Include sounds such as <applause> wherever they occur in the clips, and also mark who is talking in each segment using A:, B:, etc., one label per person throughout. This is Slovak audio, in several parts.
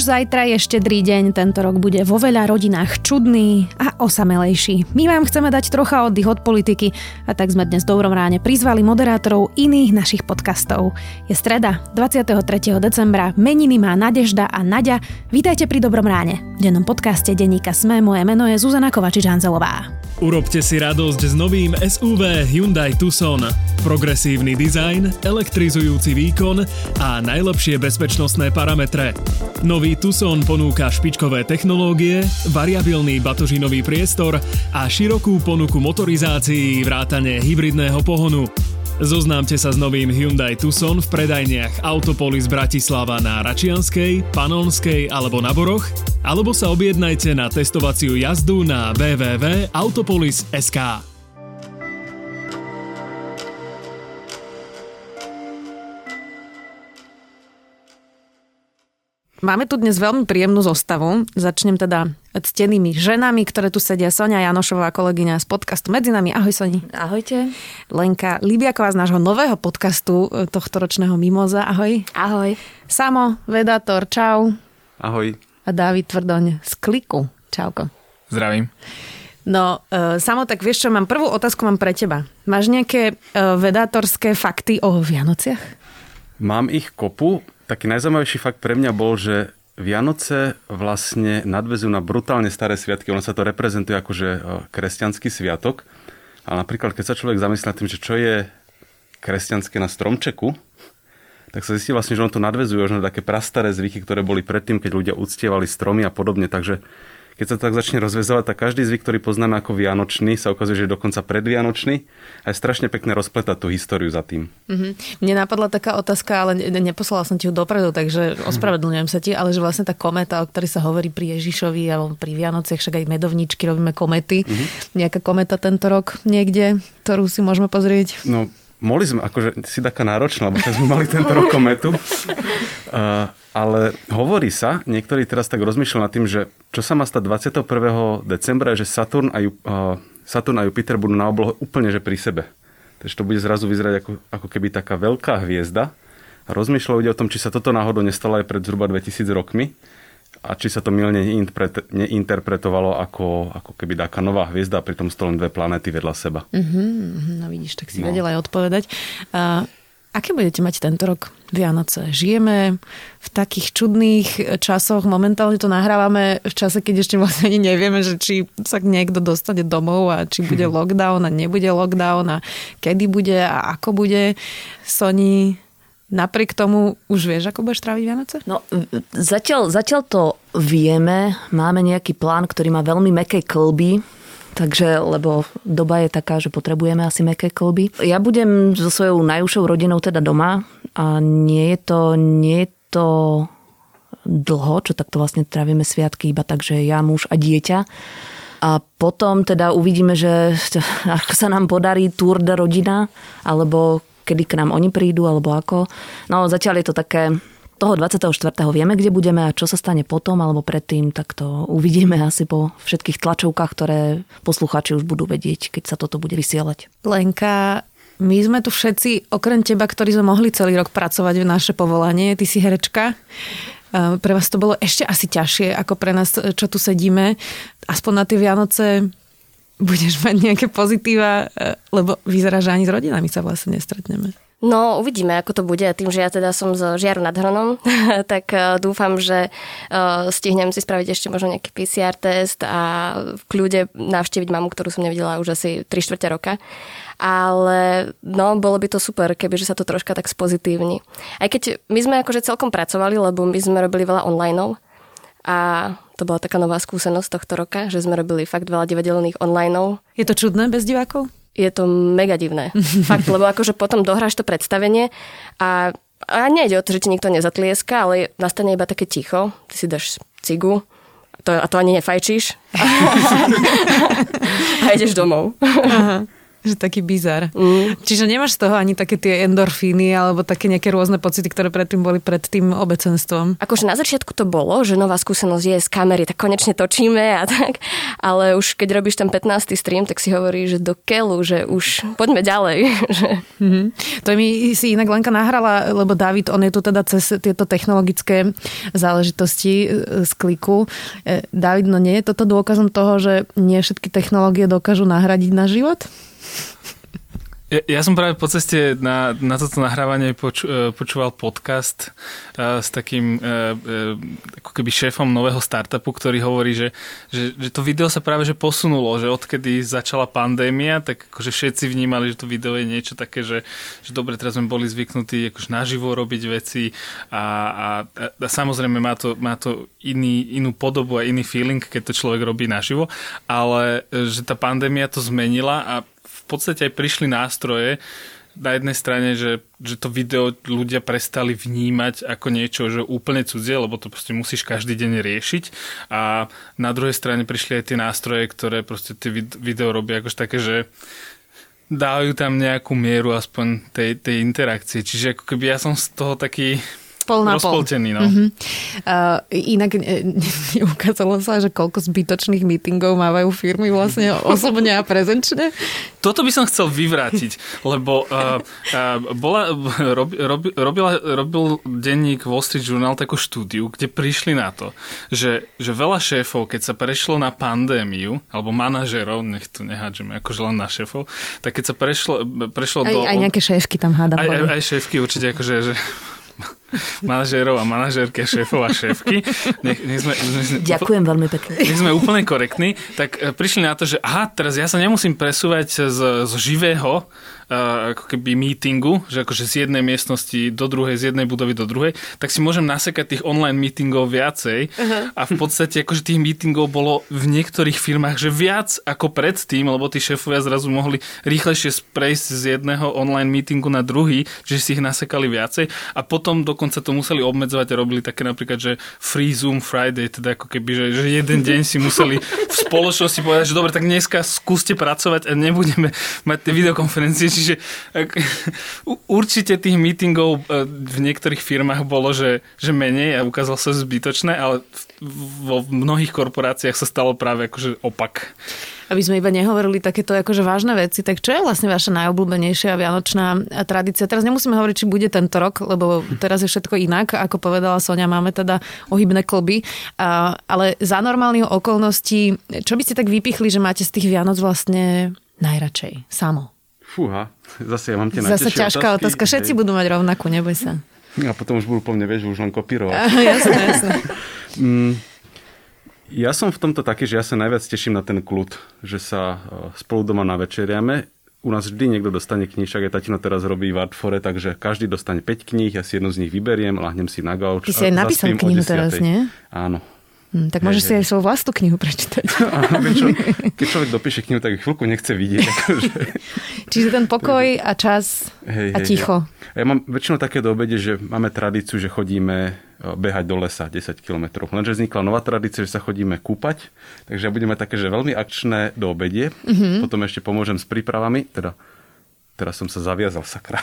A: Už zajtra je štedrý deň, tento rok bude vo veľa rodinách čudný a osamelejší. My vám chceme dať trocha oddych od politiky a tak sme dnes v dobrom ráne prizvali moderátorov iných našich podcastov. Je streda, 23. decembra, meniny má Nadežda a Nadia. Vítajte pri Dobrom ráne. V dennom podcaste denníka Sme moje meno je Zuzana Kovačič-Hanzelová.
B: Urobte si radosť s novým SUV Hyundai Tucson. Progresívny dizajn, elektrizujúci výkon a najlepšie bezpečnostné parametre. Nový Tucson ponúka špičkové technológie, variabilný batožinový priestor a širokú ponuku motorizácií vrátane hybridného pohonu. Zoznámte sa s novým Hyundai Tucson v predajniach Autopolis Bratislava na Račianskej, Panonskej alebo na Boroch, alebo sa objednajte na testovaciu jazdu na www.autopolis.sk.
A: Máme tu dnes veľmi príjemnú zostavu. Začnem teda ctenými ženami, ktoré tu sedia. Sonia Janošová, kolegyňa z podcastu Medzi nami. Ahoj Soni.
C: Ahojte.
A: Lenka Libiaková z nášho nového podcastu e, tohto ročného Mimoza. Ahoj.
C: Ahoj.
A: Samo, Vedator, čau.
D: Ahoj.
A: A Dávid Tvrdoň z Kliku. Čauko.
D: Zdravím.
A: No, e, Samo, tak vieš čo, mám prvú otázku mám pre teba. Máš nejaké e, vedátorské fakty o Vianociach?
D: Mám ich kopu taký najzaujímavejší fakt pre mňa bol, že Vianoce vlastne nadvezujú na brutálne staré sviatky. Ono sa to reprezentuje ako že e, kresťanský sviatok. A napríklad, keď sa človek zamyslí nad tým, že čo je kresťanské na stromčeku, tak sa zistí vlastne, že on to nadvezuje už na také prastaré zvyky, ktoré boli predtým, keď ľudia uctievali stromy a podobne. Takže keď sa to tak začne rozvezovať, tak každý zvyk, ktorý poznáme ako vianočný, sa ukazuje, že je dokonca predvianočný a je strašne pekné rozpletať tú históriu za tým.
A: Mm-hmm. Mne napadla taká otázka, ale neposlala som ti ju dopredu, takže mhm. ospravedlňujem sa ti, ale že vlastne tá kometa, o ktorej sa hovorí pri Ježišovi alebo pri Vianociach, však aj medovničky robíme komety. Mm-hmm. Nejaká kometa tento rok niekde, ktorú si môžeme pozrieť?
D: No, mohli sme, akože si taká náročná, lebo sme mali tento rok kometu. Uh, <laughs> ale hovorí sa, niektorí teraz tak rozmýšľajú nad tým, že čo sa má stať 21. decembra, že Saturn a, Ju, uh, Saturn a Jupiter budú na oblohe úplne že pri sebe. Takže to bude zrazu vyzerať ako, ako keby taká veľká hviezda. A rozmýšľajú ľudia o tom, či sa toto náhodou nestalo aj pred zhruba 2000 rokmi a či sa to milne neinterpretovalo ako, ako keby taká nová hviezda pritom stolom dve planéty vedľa seba.
A: Mm-hmm, no vidíš, tak si no. vedela aj odpovedať. Uh, Aké budete mať tento rok Vianoce? Žijeme v takých čudných časoch, momentálne to nahrávame v čase, keď ešte vlastne ani nevieme, že či sa niekto dostane domov a či bude <laughs> lockdown a nebude lockdown a kedy bude a ako bude. Soni, napriek tomu už vieš, ako budeš tráviť Vianoce?
C: No, zatiaľ, zatiaľ to vieme. Máme nejaký plán, ktorý má veľmi meké klby takže, lebo doba je taká, že potrebujeme asi meké kolby. Ja budem so svojou najúžšou rodinou teda doma a nie je to, nie je to dlho, čo takto vlastne trávime sviatky, iba tak, že ja, muž a dieťa. A potom teda uvidíme, že <laughs> ako sa nám podarí Tour de rodina, alebo kedy k nám oni prídu, alebo ako. No zatiaľ je to také toho 24. vieme, kde budeme a čo sa stane potom alebo predtým, tak to uvidíme asi po všetkých tlačovkách, ktoré poslucháči už budú vedieť, keď sa toto bude vysielať.
A: Lenka, my sme tu všetci, okrem teba, ktorí sme mohli celý rok pracovať v naše povolanie, ty si herečka. Pre vás to bolo ešte asi ťažšie ako pre nás, čo tu sedíme. Aspoň na tie Vianoce budeš mať nejaké pozitíva, e, lebo vyzerá, že ani s rodinami sa vlastne nestretneme.
E: No, uvidíme, ako to bude. Tým, že ja teda som z Žiaru nad Hronom, <laughs> tak uh, dúfam, že uh, stihnem si spraviť ešte možno nejaký PCR test a v kľude navštíviť mamu, ktorú som nevidela už asi 3 čtvrte roka. Ale no, bolo by to super, kebyže sa to troška tak spozitívni. Aj keď my sme akože celkom pracovali, lebo my sme robili veľa online a to bola taká nová skúsenosť tohto roka, že sme robili fakt veľa divadelných online.
A: Je to čudné bez divákov?
E: je to mega divné. <laughs> Fakt, lebo akože potom dohráš to predstavenie a, a nejde o to, že ti nikto nezatlieska, ale nastane iba také ticho, ty si dáš cigu to, a to ani nefajčíš <laughs> <laughs> a ideš domov. Aha.
A: Že taký bizar. Mm. Čiže nemáš z toho ani také tie endorfíny alebo také nejaké rôzne pocity, ktoré predtým boli pred tým obecenstvom.
E: Akože na začiatku to bolo, že nová skúsenosť je z kamery, tak konečne točíme a tak, ale už keď robíš ten 15. stream, tak si hovoríš, že do keľu, že už poďme ďalej. <laughs>
A: Mm-hmm. To mi si inak Lenka nahrala, lebo David, on je tu teda cez tieto technologické záležitosti e, z kliku. E, David, no nie je toto dôkazom toho, že nie všetky technológie dokážu nahradiť na život?
F: Ja, ja som práve po ceste na, na toto nahrávanie poču, e, počúval podcast uh, s takým uh, uh, ako keby šéfom nového startupu, ktorý hovorí, že, že, že to video sa práve že posunulo, že odkedy začala pandémia, tak akože všetci vnímali, že to video je niečo také, že, že dobre, teraz sme boli zvyknutí akože naživo robiť veci a, a, a samozrejme má to, má to iný, inú podobu a iný feeling, keď to človek robí naživo, ale že tá pandémia to zmenila a podstate aj prišli nástroje, na jednej strane, že, že to video ľudia prestali vnímať ako niečo, že úplne cudzie, lebo to proste musíš každý deň riešiť. A na druhej strane prišli aj tie nástroje, ktoré proste tie video robia akož také, že dávajú tam nejakú mieru aspoň tej, tej interakcie. Čiže ako keby ja som z toho taký
A: pol na
F: pol. no. Uh-huh.
A: Uh, inak <laughs> uh, ukázalo sa, že koľko zbytočných meetingov mávajú firmy vlastne <laughs> osobne a prezenčne.
F: Toto by som chcel vyvrátiť, lebo uh, uh, bola, rob, rob, robila, robil denník Wall Street Journal takú štúdiu, kde prišli na to, že, že veľa šéfov, keď sa prešlo na pandémiu, alebo manažerov, nech tu nehádžeme akože len na šéfov, tak keď sa prešlo, prešlo
A: aj,
F: do...
A: Aj nejaké šéfky tam hádam.
F: Aj, aj, aj šéfky určite, akože že manažérov a manažérke, šéfov a šéfky. Nech, nech sme,
C: nech sme, Ďakujem veľmi pekne.
F: Nech sme úplne korektní, tak e, prišli na to, že aha, teraz ja sa nemusím presúvať z, z živého ako keby meetingu, že akože z jednej miestnosti do druhej, z jednej budovy do druhej, tak si môžem nasekať tých online meetingov viacej uh-huh. a v podstate akože tých meetingov bolo v niektorých firmách, že viac ako predtým, lebo tí šéfovia zrazu mohli rýchlejšie prejsť z jedného online meetingu na druhý, že si ich nasekali viacej a potom dokonca to museli obmedzovať a robili také napríklad, že free Zoom Friday, teda ako keby, že, že jeden deň si museli v spoločnosti povedať, že dobre, tak dneska skúste pracovať a nebudeme mať tie videokonferencie, Čiže určite tých meetingov e, v niektorých firmách bolo, že, že menej a ukázalo sa zbytočné, ale vo mnohých korporáciách sa stalo práve akože opak.
A: Aby sme iba nehovorili takéto akože vážne veci, tak čo je vlastne vaša najobľúbenejšia vianočná tradícia? Teraz nemusíme hovoriť, či bude tento rok, lebo teraz je všetko inak. Ako povedala Sonia, máme teda ohybné kloby. ale za normálnych okolností, čo by ste tak vypichli, že máte z tých Vianoc vlastne najradšej? Samo.
D: Fúha, zase ja mám tie
A: Zase ťažká otázky, otázka. Všetci hej. budú mať rovnakú, neboj sa.
D: A potom už budú po mne, vieš, už len kopírovať.
A: jasné, jasné. <laughs>
D: mm, ja som v tomto taký, že ja sa najviac teším na ten kľud, že sa e, spolu doma navečeriame. U nás vždy niekto dostane knižak, aj tatino teraz robí v Artfore, takže každý dostane 5 kníh, ja si jednu z nich vyberiem, lahnem si na gauč.
A: Ty si aj napísal knihu teraz, nie?
D: Áno.
A: Hm, tak môžeš si aj svoju vlastnú knihu prečítať. <laughs>
D: čo, <laughs> keď človek dopíše knihu, tak chvíľku nechce vidieť. Akože.
A: Čiže ten pokoj a čas hej, a ticho.
D: Hej, ja mám väčšinou také do obede, že máme tradíciu, že chodíme e, behať do lesa 10 km. Lenže vznikla nová tradícia, že sa chodíme kúpať, takže ja budeme také, že veľmi akčné do obedie. Mm-hmm. Potom ešte pomôžem s prípravami, teda teraz som sa zaviazal, sakra.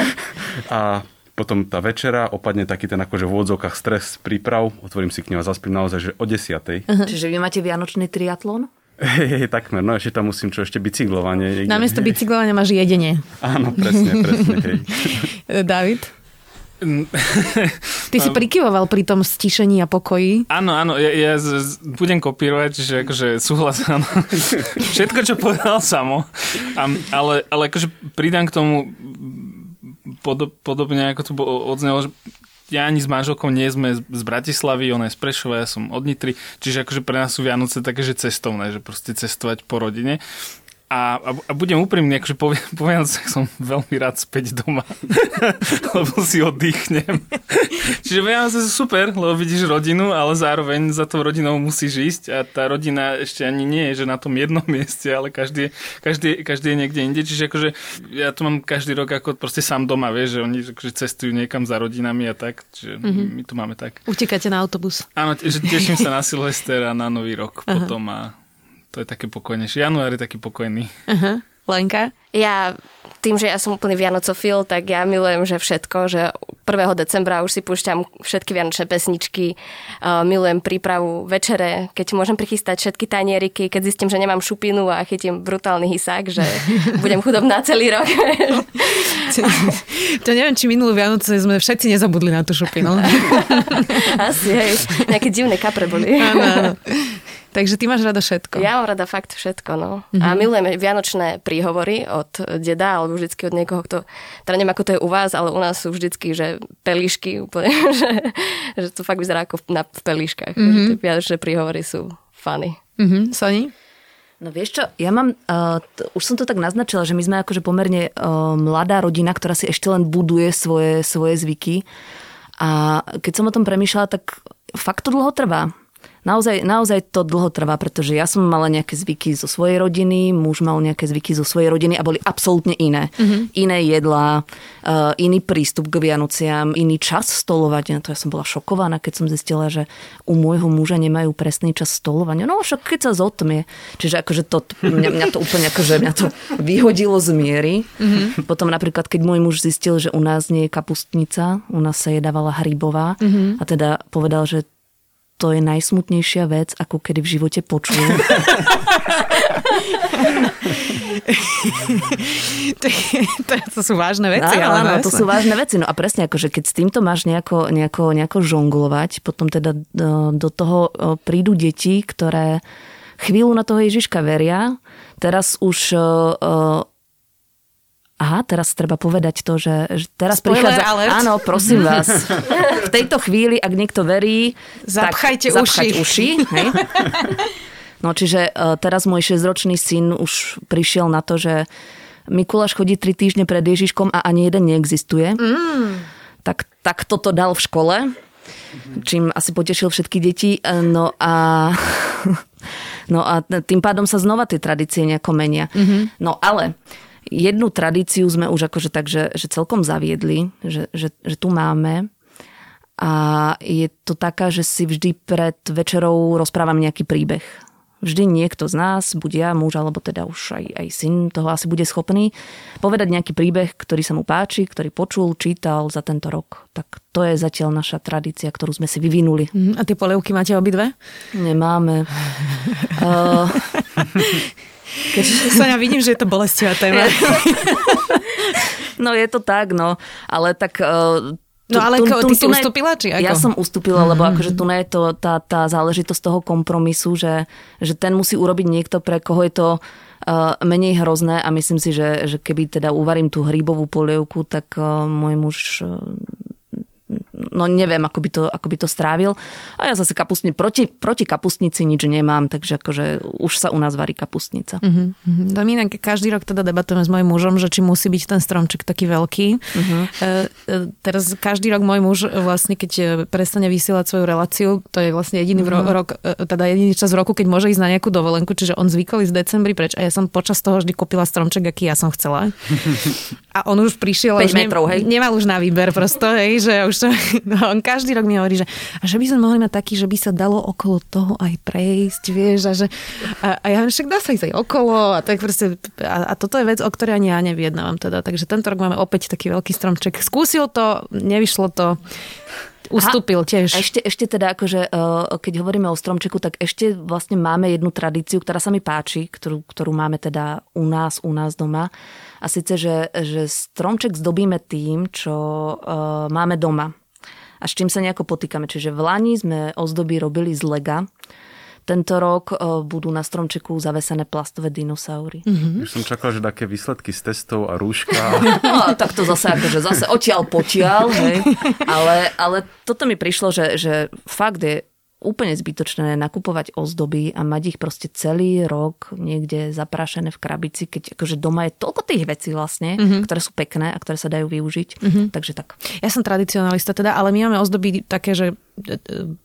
D: <laughs> a potom tá večera, opadne taký ten akože v úvodzovkách stres príprav, otvorím si knihu a zaspím naozaj, že o desiatej.
C: Uh-huh. Čiže vy máte vianočný triatlon?
D: Hej, hej, takmer, no ešte tam musím čo, ešte bicyklovanie.
A: Namiesto bicyklovania máš jedenie.
D: Áno, presne, presne, hej. <laughs>
A: David? <laughs> Ty si prikyvoval pri tom stišení a pokoji.
F: Áno, áno, ja, ja z, z, budem kopírovať, že akože súhlasím. <laughs> Všetko, čo povedal samo. Um, ale, ale akože pridám k tomu podob, podobne ako tu odznelo, že ja ani s manželkou nie sme z Bratislavy, ona je z Prešova, ja som od Nitry, čiže akože pre nás sú Vianoce také, že cestovné, že proste cestovať po rodine. A, a, a budem úprimný, akože poviem, <laughs> poviem som veľmi rád späť doma, <laughs> lebo si oddychnem. <laughs> Čiže Vianoce sú super, lebo vidíš rodinu, ale zároveň za tou rodinou musíš ísť a tá rodina ešte ani nie je, že na tom jednom mieste, ale každý, každý, každý je niekde inde. Čiže akože ja to mám každý rok ako proste sám doma, vieš, že oni akože cestujú niekam za rodinami a tak, čiže mm-hmm. my to máme tak.
A: Utekáte na autobus.
F: Áno, že teším sa na Silvester a na Nový rok Aha. potom a to je také pokojnejšie. Január je taký pokojný.
A: Aha. Lenka?
E: Ja tým, že ja som úplný Vianocofil, tak ja milujem, že všetko, že 1. decembra už si púšťam všetky vianočné pesničky, uh, milujem prípravu večere, keď môžem prichystať všetky tanieriky, keď zistím, že nemám šupinu a chytím brutálny hysák, že <laughs> budem chudobná celý rok.
A: to neviem, či minulú Vianoce sme všetci nezabudli na tú šupinu. <laughs>
E: Asi, hej. Nejaké divné kapre boli.
A: Áno, áno. Takže ty máš rada všetko.
E: Ja mám rada fakt všetko, no. Mm-hmm. A mhm. milujem vianočné príhovory od deda, alebo vždycky od niekoho, kto, teda neviem, ako to je u vás, ale u nás sú vždycky, že pelíšky úplne, <laughs> že, že to fakt vyzerá ako na, v pelíškach. Mm-hmm. Tie vianočné príhovory sú funny.
A: Mm-hmm. Soni?
C: No vieš čo, ja mám, uh, t- už som to tak naznačila, že my sme akože pomerne uh, mladá rodina, ktorá si ešte len buduje svoje, svoje zvyky. A keď som o tom premýšľala, tak fakt to dlho trvá naozaj, naozaj to dlho trvá, pretože ja som mala nejaké zvyky zo svojej rodiny, muž mal nejaké zvyky zo svojej rodiny a boli absolútne iné. Mm-hmm. Iné jedlá, uh, iný prístup k Vianociam, iný čas stolovania. To ja som bola šokovaná, keď som zistila, že u môjho muža nemajú presný čas stolovania. No však keď sa zotmie. Čiže akože to, mňa, mňa to úplne akože mňa to vyhodilo z miery. Mm-hmm. Potom napríklad, keď môj muž zistil, že u nás nie je kapustnica, u nás sa jedávala hrybová mm-hmm. a teda povedal, že to je najsmutnejšia vec, ako kedy v živote počul.
A: to, to, to sú vážne veci.
C: Áno, áno, to sú vážne veci. No a presne, akože keď s týmto máš nejako, nejako, nejako žonglovať, potom teda do, do toho prídu deti, ktoré chvíľu na toho Ježiška veria, teraz už aha, teraz treba povedať to, že, že teraz
A: Spoiler
C: prichádza...
A: Alert.
C: Áno, prosím vás. V tejto chvíli, ak niekto verí,
A: Zapchajte
C: tak
A: uši.
C: uši hej? No čiže uh, teraz môj 6-ročný syn už prišiel na to, že Mikuláš chodí 3 týždne pred Ježiškom a ani jeden neexistuje. Mm. Tak, tak toto dal v škole, čím asi potešil všetky deti. No a... <laughs> No a tým pádom sa znova tie tradície nejako menia. Mm-hmm. No ale jednu tradíciu sme už akože tak, že, že celkom zaviedli, že, že, že tu máme. A je to taká, že si vždy pred večerou rozprávam nejaký príbeh. Vždy niekto z nás, buď ja, muž, alebo teda už aj, aj syn toho asi bude schopný, povedať nejaký príbeh, ktorý sa mu páči, ktorý počul, čítal za tento rok. Tak to je zatiaľ naša tradícia, ktorú sme si vyvinuli.
A: Mhm. A tie polievky máte obidve?
C: Nemáme. uh, <laughs>
A: Keď... <laughs> Sonia, vidím, že je to bolestivá téma. <laughs>
C: no je to tak, no. Ale tak... Uh,
A: No ale tu, tu, ty si ustúpila, či ako?
C: Ja som ustúpila, lebo mm-hmm. akože tu je to tá, tá záležitosť toho kompromisu, že, že ten musí urobiť niekto, pre koho je to uh, menej hrozné a myslím si, že, že keby teda uvarím tú hrybovú polievku, tak uh, môj muž uh, no neviem, ako by to, ako by to strávil. A ja zase kapustne, proti, proti kapustnici nič nemám, takže akože už sa u nás varí kapustnica. Uh-huh.
A: Uh-huh. Domína, každý rok teda debatujeme s mojim mužom, že či musí byť ten stromček taký veľký. Uh-huh. E, teraz každý rok môj muž vlastne, keď e, prestane vysielať svoju reláciu, to je vlastne jediný uh-huh. rok, e, teda jediný čas v roku, keď môže ísť na nejakú dovolenku, čiže on zvykol ísť v decembri preč a ja som počas toho vždy kúpila stromček, aký ja som chcela. <laughs> A on už prišiel,
C: 5 metrov, hej?
A: nemal už na výber prosto, hej, že už to, no, <laughs> on každý rok mi hovorí, že, a že by sme mohli mať taký, že by sa dalo okolo toho aj prejsť, vieš, a že a, a ja však dá sa ísť aj okolo a, tak proste, a, a toto je vec, o ktorej ani ja neviednávam teda, takže tento rok máme opäť taký veľký stromček. Skúsil to, nevyšlo to, ustúpil tiež.
C: A ešte, ešte teda akože, keď hovoríme o stromčeku, tak ešte vlastne máme jednu tradíciu, ktorá sa mi páči, ktorú, ktorú máme teda u nás, u nás doma. A síce, že, že stromček zdobíme tým, čo uh, máme doma a s čím sa nejako potýkame. Čiže v Lani sme ozdoby robili z lega. Tento rok uh, budú na stromčeku zavesené plastové dinosaury.
D: Mm-hmm. Už som čakal, že také výsledky z testov a rúška. <laughs>
C: no, tak to zase akože zase odtiaľ potiaľ, hej. Ale, ale toto mi prišlo, že, že fakt je úplne zbytočné nakupovať ozdoby a mať ich proste celý rok niekde zaprášené v krabici, keď akože doma je toľko tých vecí vlastne, mm-hmm. ktoré sú pekné a ktoré sa dajú využiť. Mm-hmm. Takže tak.
A: Ja som tradicionalista teda, ale my máme ozdoby také, že e, e,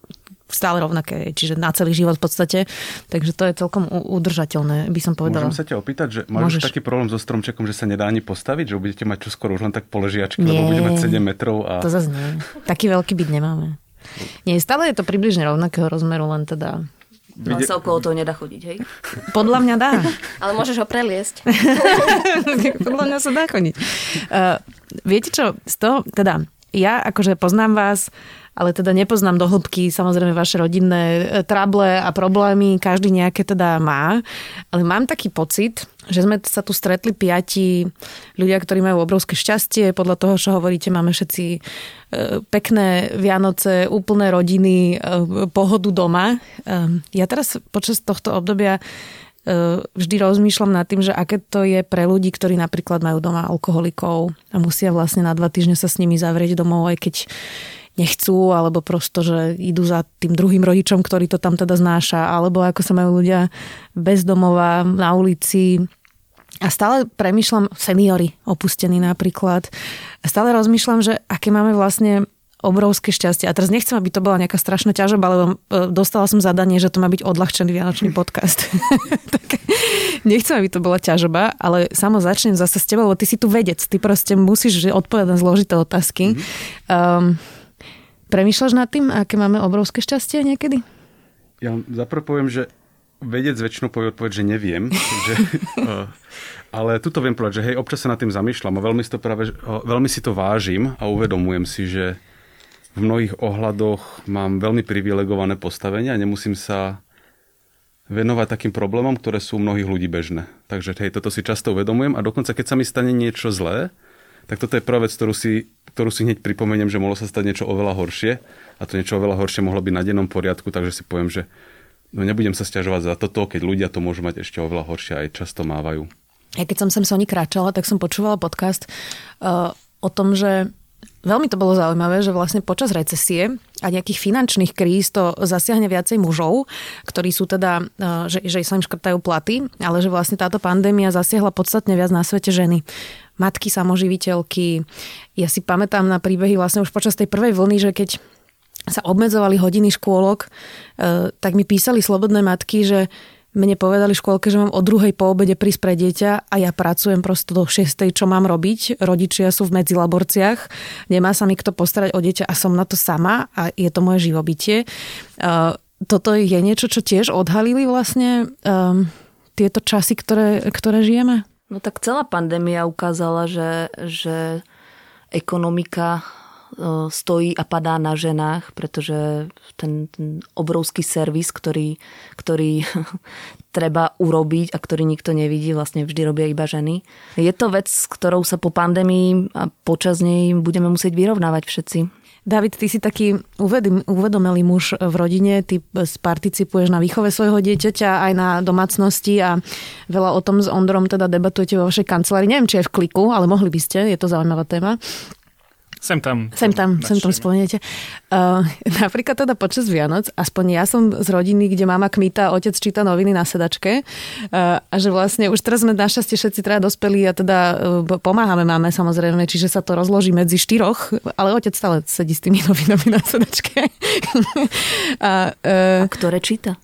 A: stále rovnaké, čiže na celý život v podstate. Takže to je celkom udržateľné, by som povedala.
D: Môžem sa ťa opýtať, že máš Môžeš. taký problém so stromčekom, že sa nedá ani postaviť, že budete mať čoskoro už len tak poležiačky, Nie, lebo budeme mať 7 metrov. A...
A: To zase nie. Taký veľký byt nemáme. Nie, stále je to približne rovnakého rozmeru, len teda
C: No sa okolo toho nedá chodiť, hej?
A: Podľa mňa dá. <laughs>
E: Ale môžeš ho preliesť. <laughs>
A: Podľa mňa sa dá chodiť. Uh, viete čo, z toho, teda, ja akože poznám vás, ale teda nepoznám do hĺbky samozrejme vaše rodinné e, trable a problémy, každý nejaké teda má, ale mám taký pocit, že sme sa tu stretli piati ľudia, ktorí majú obrovské šťastie, podľa toho, čo hovoríte, máme všetci e, pekné Vianoce, úplné rodiny, e, pohodu doma. Ja teraz počas tohto obdobia vždy rozmýšľam nad tým, že aké to je pre ľudí, ktorí napríklad majú doma alkoholikov a musia vlastne na dva týždne sa s nimi zavrieť domov, aj keď nechcú, alebo prosto, že idú za tým druhým rodičom, ktorý to tam teda znáša, alebo ako sa majú ľudia bezdomová na ulici. A stále premyšľam, seniory opustení napríklad, a stále rozmýšľam, že aké máme vlastne obrovské šťastie. A teraz nechcem, aby to bola nejaká strašná ťažoba, lebo e, dostala som zadanie, že to má byť odľahčený vianočný podcast. <laughs> tak nechcem, aby to bola ťažoba, ale samo začnem zase s tebou, lebo ty si tu vedec, ty proste musíš odpovedať na zložité otázky. Mm-hmm. Um, Premýšľaš nad tým, aké máme obrovské šťastie niekedy?
D: Ja zaprvé poviem, že vedec väčšinou povie odpoveď, že neviem. <laughs> že, uh, ale tuto viem povedať, že hej, občas sa nad tým zamýšľam a veľmi si to, práve, veľmi si to vážim a uvedomujem si, že v mnohých ohľadoch mám veľmi privilegované postavenie a nemusím sa venovať takým problémom, ktoré sú u mnohých ľudí bežné. Takže hej, toto si často uvedomujem a dokonca keď sa mi stane niečo zlé, tak toto je prvá vec, ktorú si, ktorú si hneď pripomeniem, že mohlo sa stať niečo oveľa horšie a to niečo oveľa horšie mohlo byť na dennom poriadku, takže si poviem, že no nebudem sa stiažovať za toto, keď ľudia to môžu mať ešte oveľa horšie aj často mávajú.
A: Ja keď som sem Sony kráčala, tak som počúvala podcast uh, o tom, že Veľmi to bolo zaujímavé, že vlastne počas recesie a nejakých finančných kríz to zasiahne viacej mužov, ktorí sú teda, e, že, že sa im škrtajú platy, ale že vlastne táto pandémia zasiahla podstatne viac na svete ženy. Matky, samoživiteľky. Ja si pamätám na príbehy vlastne už počas tej prvej vlny, že keď sa obmedzovali hodiny škôlok, e, tak mi písali slobodné matky, že mne povedali v škôlke, že mám o druhej po obede prísť pre dieťa a ja pracujem prosto do 6. čo mám robiť. Rodičia sú v medzilaborciách, nemá sa mi kto postarať o dieťa a som na to sama a je to moje živobytie. Toto je niečo, čo tiež odhalili vlastne um, tieto časy, ktoré, ktoré žijeme?
C: No tak celá pandémia ukázala, že, že ekonomika stojí a padá na ženách, pretože ten, ten obrovský servis, ktorý, ktorý <laughs> treba urobiť a ktorý nikto nevidí, vlastne vždy robia iba ženy. Je to vec, s ktorou sa po pandémii a počas nej budeme musieť vyrovnávať všetci.
A: David, ty si taký uvedomelý muž v rodine, ty participuješ na výchove svojho dieťaťa aj na domácnosti a veľa o tom s Ondrom teda debatujete vo vašej kancelárii. Neviem, či je v kliku, ale mohli by ste, je to zaujímavá téma.
F: Sem tam.
A: Sem tam, sem tam spomeniete. Uh, <laughs> napríklad teda počas Vianoc, aspoň ja som z rodiny, kde mama kmita, otec číta noviny na sedačke uh, a že vlastne už teraz sme našťastie všetci teda dospelí a teda uh, pomáhame máme samozrejme, čiže sa to rozloží medzi štyroch, ale otec stále sedí s tými <laughs> novinami na sedačke. <laughs>
C: a, uh, a ktoré číta?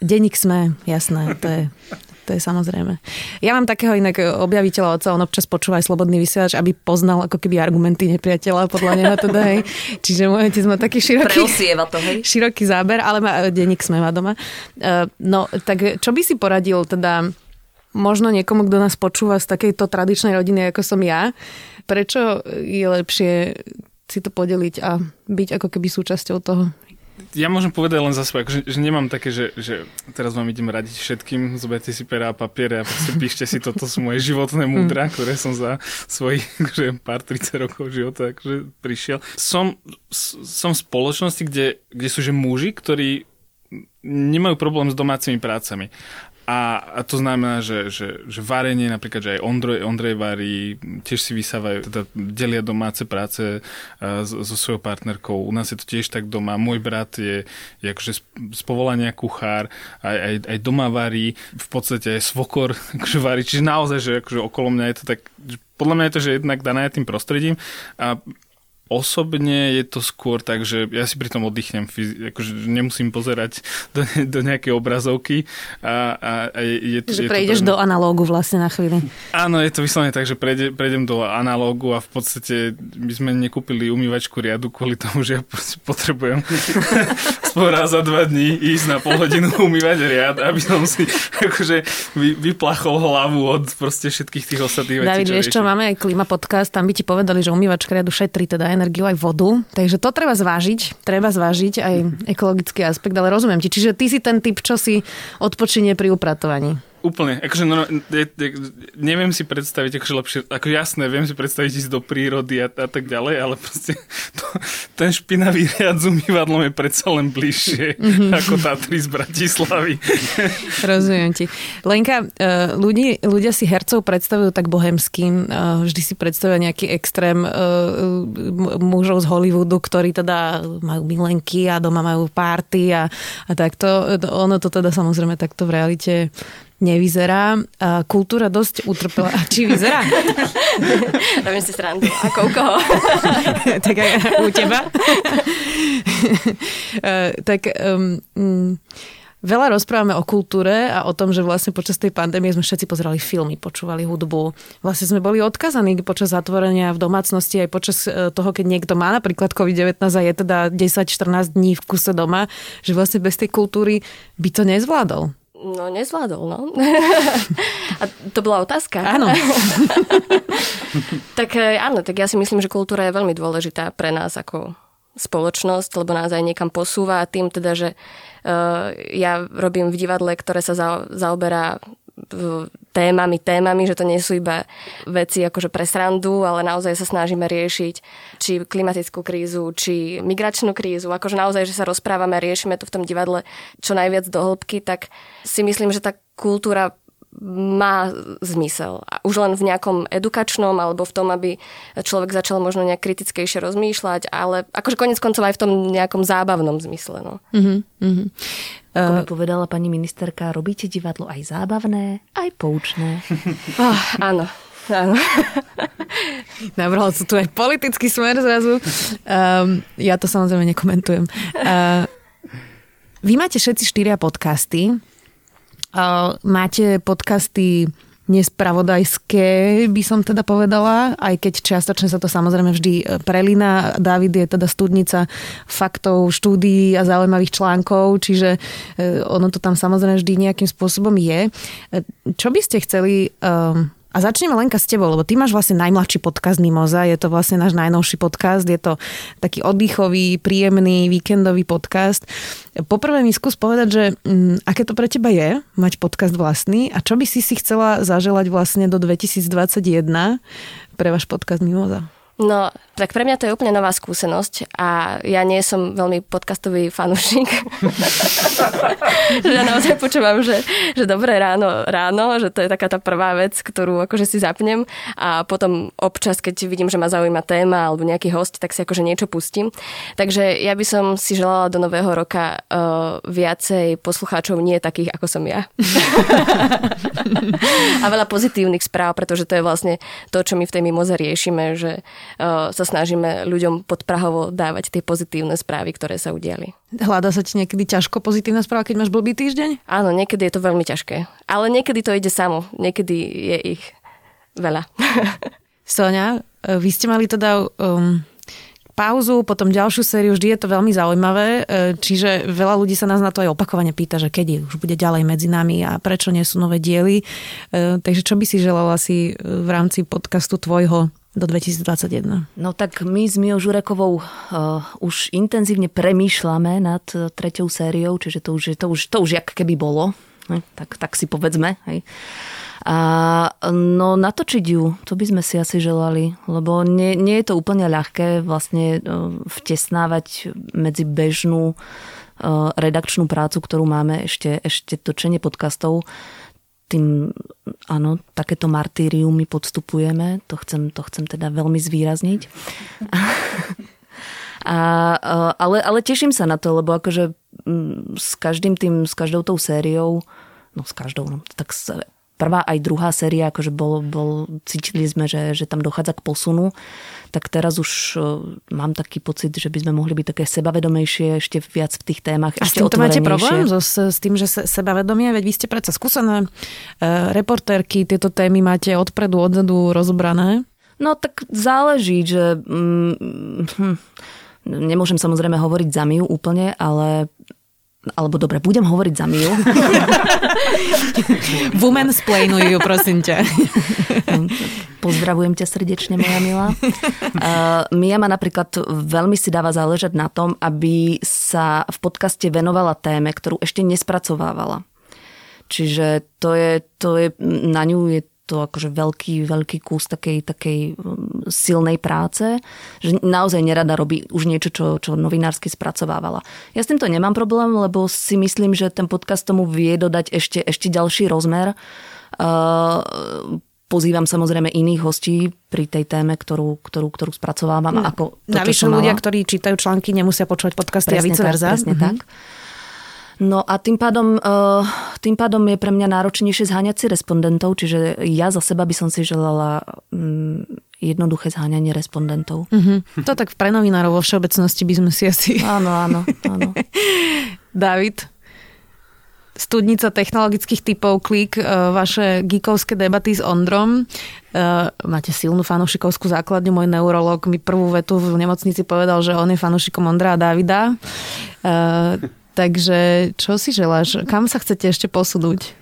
A: Denník sme, jasné, to je to je samozrejme. Ja mám takého inak objaviteľa oca, on občas počúva aj slobodný vysielač, aby poznal ako keby argumenty nepriateľa podľa neho teda, hej. <laughs> Čiže môj otec má taký široký,
C: to, hej. <laughs>
A: široký záber, ale má, denník sme má doma. Uh, no, tak čo by si poradil teda možno niekomu, kto nás počúva z takejto tradičnej rodiny, ako som ja, prečo je lepšie si to podeliť a byť ako keby súčasťou toho
F: ja môžem povedať len za seba, že, že nemám také, že, že teraz vám idem radiť všetkým, zoberte si pera a papiere a proste píšte si, toto sú moje životné múdra, mm. ktoré som za svojich že pár 30 rokov života akože prišiel. Som, som v spoločnosti, kde, kde sú že muži, ktorí nemajú problém s domácimi prácami. A, a to znamená, že, že, že varenie, napríklad, že aj Ondrej, Ondrej varí, tiež si vysávajú, teda delia domáce práce so svojou partnerkou. U nás je to tiež tak doma. Môj brat je, je akože z povolania kuchár, aj, aj, aj doma varí, v podstate aj svokor <laughs> akože varí. Čiže naozaj, že akože okolo mňa je to tak, podľa mňa je to, že jednak dané tým prostredím. A Osobne je to skôr tak, že ja si pri tom oddychnem, akože nemusím pozerať do, do nejakej obrazovky. A, a, a je,
A: že je prejdeš to do analógu vlastne na chvíľu.
F: Áno, je to vyslovene tak, že prejde, prejdem do analógu a v podstate my sme nekúpili umývačku riadu kvôli tomu, že ja potrebujem <laughs> aspoň raz za dva dní ísť na pol hodinu <laughs> umývať riad, aby som si akože vy, vyplachol hlavu od proste všetkých tých ostatných vecí.
A: David, vieš čo, máme aj klima podcast, tam by ti povedali, že umývačka riadu šetrí teda energiu aj vodu, takže to treba zvážiť, treba zvážiť aj ekologický aspekt, ale rozumiem ti. Čiže ty si ten typ, čo si odpočinie pri upratovaní.
F: Úplne. Akože no, ne, ne, neviem si predstaviť, akože lepšie, ako jasné, viem si predstaviť ísť do prírody a, a tak ďalej, ale proste to, ten špinavý riad s umývadlom je predsa len bližšie mm-hmm. ako Tatry z Bratislavy.
A: Rozumiem ti. Lenka, e, ľudí, ľudia si hercov predstavujú tak bohemským, e, vždy si predstavia nejaký extrém e, mužov z Hollywoodu, ktorí teda majú milenky a doma majú párty a, a takto. Ono to teda samozrejme takto v realite nevyzerá. Kultúra dosť utrpela. A či vyzerá? <laughs>
E: Robím si srandu. Ako u koho?
A: tak aj u teba. tak um, Veľa rozprávame o kultúre a o tom, že vlastne počas tej pandémie sme všetci pozerali filmy, počúvali hudbu. Vlastne sme boli odkazaní počas zatvorenia v domácnosti aj počas e, toho, keď niekto má napríklad COVID-19 a je teda 10-14 dní v kuse doma, že vlastne bez tej kultúry by to nezvládol.
E: No, nezvládol, no. <laughs> A to bola otázka.
A: Áno. <laughs>
E: tak e, áno, tak ja si myslím, že kultúra je veľmi dôležitá pre nás ako spoločnosť, lebo nás aj niekam posúva a tým teda, že uh, ja robím v divadle, ktoré sa za, zaoberá témami, témami, že to nie sú iba veci akože pre srandu, ale naozaj sa snažíme riešiť či klimatickú krízu, či migračnú krízu, akože naozaj, že sa rozprávame riešime to v tom divadle čo najviac do hĺbky, tak si myslím, že tá kultúra má zmysel. Už len v nejakom edukačnom alebo v tom, aby človek začal možno nejak kritickejšie rozmýšľať, ale akože konec koncov aj v tom nejakom zábavnom zmysle. No.
C: Uh-huh, uh-huh. Ako mi povedala pani ministerka, robíte divadlo aj zábavné, aj poučné.
E: oh, <laughs> áno. Áno. <laughs>
A: Navrhol sa tu aj politický smer zrazu. Um, ja to samozrejme nekomentujem. Uh, vy máte všetci štyria podcasty. Máte podcasty nespravodajské, by som teda povedala, aj keď čiastočne sa to samozrejme vždy e, prelína. David je teda studnica faktov, štúdií a zaujímavých článkov, čiže e, ono to tam samozrejme vždy nejakým spôsobom je. E, čo by ste chceli a začneme Lenka s tebou, lebo ty máš vlastne najmladší podcast Mimoza, je to vlastne náš najnovší podcast, je to taký oddychový, príjemný, víkendový podcast. Poprvé mi skús povedať, že m, mm, aké to pre teba je mať podcast vlastný a čo by si si chcela zaželať vlastne do 2021 pre váš podcast Mimoza?
E: No, tak pre mňa to je úplne nová skúsenosť a ja nie som veľmi podcastový fanúšik. <laughs> ja naozaj počúvam, že, že dobré ráno, ráno, že to je taká tá prvá vec, ktorú akože si zapnem a potom občas, keď vidím, že ma zaujíma téma alebo nejaký host, tak si akože niečo pustím. Takže ja by som si želala do nového roka uh, viacej poslucháčov, nie takých, ako som ja. <laughs> a veľa pozitívnych správ, pretože to je vlastne to, čo my v tej mimoze riešime, že sa snažíme ľuďom podprahovo dávať tie pozitívne správy, ktoré sa udiali.
A: Hľadá sa ti niekedy ťažko pozitívna správa, keď máš blbý týždeň?
E: Áno, niekedy je to veľmi ťažké. Ale niekedy to ide samo. Niekedy je ich veľa. <laughs>
A: Sonia, e, vy ste mali teda um, pauzu, potom ďalšiu sériu, vždy je to veľmi zaujímavé, e, čiže veľa ľudí sa nás na to aj opakovane pýta, že kedy už bude ďalej medzi nami a prečo nie sú nové diely. Takže čo by si želala si v rámci podcastu tvojho do 2021?
C: No tak my s Mijou Žurekovou uh, už intenzívne premýšľame nad uh, treťou sériou, čiže to už, to už, to už jak keby bolo, ne? tak, tak si povedzme. Hej. A no natočiť ju, to by sme si asi želali, lebo nie, nie je to úplne ľahké vlastne uh, vtesnávať medzi bežnú uh, redakčnú prácu, ktorú máme ešte, ešte točenie podcastov tým, áno, takéto martýrium my podstupujeme, to chcem, to chcem teda veľmi zvýrazniť. <laughs> A, ale, ale teším sa na to, lebo akože mm, s každým tým, s každou tou sériou, no s každou, no, tak prvá aj druhá séria, akože bol, bol, cítili sme, že, že tam dochádza k posunu, tak teraz už uh, mám taký pocit, že by sme mohli byť také sebavedomejšie, ešte viac v tých témach.
A: A s týmto máte problém? So, s, tým, že se, sebavedomie? Veď vy ste predsa skúsené uh, reportérky, tieto témy máte odpredu, odzadu rozobrané?
C: No tak záleží, že... Mm, hm, nemôžem samozrejme hovoriť za Miu úplne, ale alebo dobre, budem hovoriť za Miu. <laughs>
A: Women splainuj ju, prosím ťa. <laughs>
C: Pozdravujem ťa srdečne, moja milá. Uh, Mia ma napríklad veľmi si dáva záležať na tom, aby sa v podcaste venovala téme, ktorú ešte nespracovávala. Čiže to je, to je na ňu je to akože veľký, veľký kus takej, takej um, silnej práce, že naozaj nerada robí už niečo, čo, čo novinársky spracovávala. Ja s týmto nemám problém, lebo si myslím, že ten podcast tomu vie dodať ešte, ešte ďalší rozmer. Uh, pozývam samozrejme iných hostí pri tej téme, ktorú, ktorú, ktorú spracovávam. No, ako
A: to, Navyše ľudia, ktorí čítajú články, nemusia počúvať podcasty presne a vice versa.
C: Presne mm-hmm. tak. No a tým pádom, eh, tým pádom je pre mňa náročnejšie zháňať si respondentov, čiže ja za seba by som si želala mm, jednoduché zháňanie respondentov.
A: Mm-hmm. To tak pre novinárov vo všeobecnosti by sme si asi...
C: Áno, áno, áno. <laughs>
A: David, studnica technologických typov klik, eh, vaše geekovské debaty s Ondrom. Eh, máte silnú fanušikovskú základňu. Môj neurolog mi prvú vetu v nemocnici povedal, že on je fanušikom Ondra a Davida. Takže čo si želáš? Kam sa chcete ešte posunúť?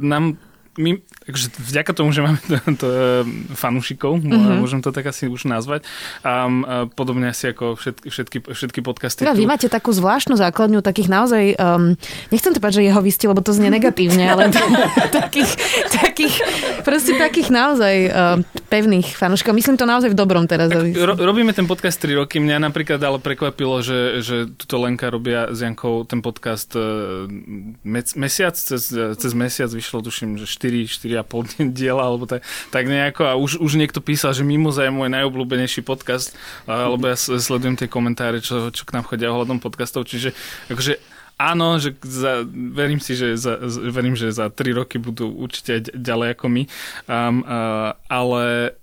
F: Nám my, takže vďaka tomu, že máme <laughs> to, to e, fanúšikov, uh-huh. môžem to tak asi už nazvať, a, a podobne asi ako všetky, všetky, všetky podcasty.
A: Teda vy máte takú zvláštnu základňu takých naozaj, um, nechcem to povedať, že jeho vysti, lebo to znie negatívne, ale <laughs> takých, takých, proste takých naozaj um, pevných fanúšikov. Myslím to naozaj v dobrom teraz. Tak,
F: ro, robíme ten podcast 3 roky. Mňa napríklad ale prekvapilo, že, že tuto Lenka robia s Jankou ten podcast uh, mesiac, cez, cez mesiac vyšlo, tuším, že 4 4, 4,5 <laughs> diela, alebo tak, tak nejako. A už, už niekto písal, že Mimoza je môj najobľúbenejší podcast, alebo ja sledujem tie komentáre, čo, čo k nám chodia ohľadom podcastov, čiže akože áno, že za, verím si, že za, verím, že za 3 roky budú určite ďalej ako my, um, uh, ale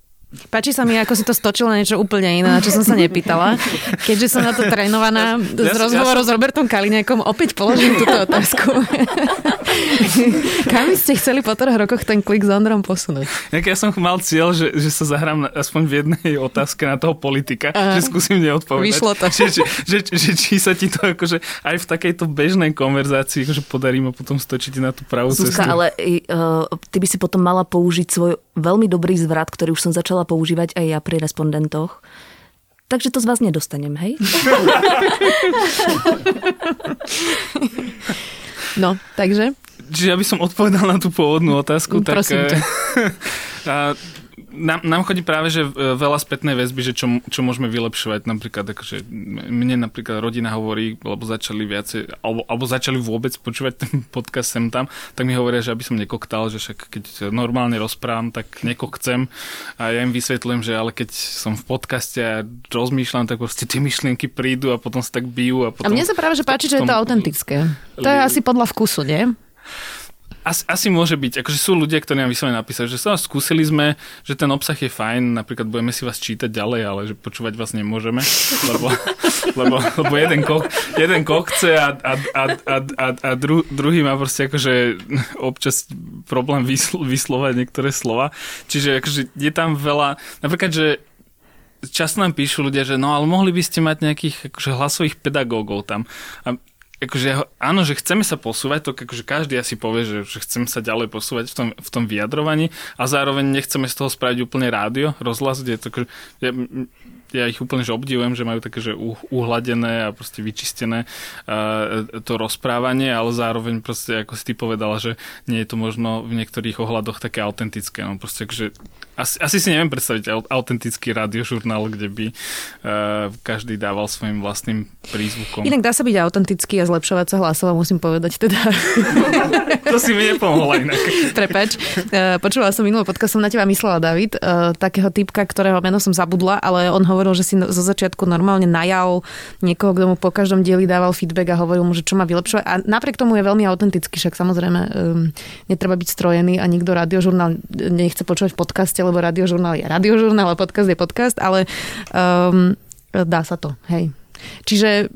A: Páči sa mi, ako si to stočil na niečo úplne iné, na čo som sa nepýtala. Keďže som na to trénovaná z rozhovoru s Robertom Kaliňakom, opäť položím túto otázku. <laughs> <laughs> Kam by ste chceli po troch rokoch ten klik s Ondrom posunúť?
F: Ja som mal cieľ, že, že sa zahrám aspoň v jednej <laughs> otázke na toho politika, Aha. že skúsim neodpovedať.
A: Vyšlo to.
F: Že, že, že, že, či sa ti to akože aj v takejto bežnej konverzácii akože podarí ma potom stočiť na tú pravú
C: Zuzka,
F: cestu.
C: ale uh, ty by si potom mala použiť svoj veľmi dobrý zvrat, ktorý už som začala používať aj ja pri respondentoch. Takže to z vás nedostanem, hej? <laughs>
A: No, takže?
F: Čiže ja by som odpovedal na tú pôvodnú otázku.
A: Prosím
F: tak, ťa. <laughs> nám, nám chodí práve, že e, veľa spätnej väzby, že čo, čo môžeme vylepšovať. Napríklad, akože mne napríklad rodina hovorí, lebo začali viacej, alebo, alebo začali vôbec počúvať ten <laughs> podcast sem tam, tak mi hovoria, že aby som nekoktal, že však keď normálne rozprávam, tak nekokcem. A ja im vysvetľujem, že ale keď som v podcaste a rozmýšľam, tak proste tie myšlienky prídu a potom sa tak bijú. A, potom,
A: a mne sa práve, že páči, že je to autentické. To je asi podľa vkusu, nie?
F: Asi, asi môže byť. Akože sú ľudia, ktorí nám vyslovene napísali, že sa skúsili sme, že ten obsah je fajn, napríklad budeme si vás čítať ďalej, ale že počúvať vás nemôžeme, lebo, <laughs> lebo, lebo jeden, koch, jeden koch chce a, a, a, a, a, a dru, druhý má proste akože občas problém vyslo, vyslovať niektoré slova. Čiže akože je tam veľa, napríklad, že často nám píšu ľudia, že no ale mohli by ste mať nejakých akože hlasových pedagógov tam. A akože áno, že chceme sa posúvať, to akože každý asi povie, že, že chceme sa ďalej posúvať v tom, v tom vyjadrovaní a zároveň nechceme z toho spraviť úplne rádio, rozhlas, kde je to akože, ja, ja ich úplne že obdivujem, že majú také, že uhladené a proste vyčistené uh, to rozprávanie, ale zároveň proste, ako si ty povedala, že nie je to možno v niektorých ohľadoch také autentické. No proste akože asi, asi si neviem predstaviť autentický radiožurnál, kde by uh, každý dával svojim vlastným prízvukom.
A: Inak dá sa byť autentický a zlepšovať sa hlasovo, musím povedať teda. <laughs>
F: to si mi nepomohla inak.
A: Prepač. Uh, počúvala som minulý podcast, som na teba myslela, David, uh, takého typka, ktorého meno som zabudla, ale on hovoril, že si zo začiatku normálne najal niekoho, kto mu po každom dieli dával feedback a hovoril mu, že čo má vylepšovať. A napriek tomu je veľmi autentický, však samozrejme um, netreba byť strojený a nikto radiožurnál nechce počúvať v podcaste, lebo radiožurnál je radiožurnál a podcast je podcast, ale um, dá sa to, hej. Čiže